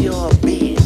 your being,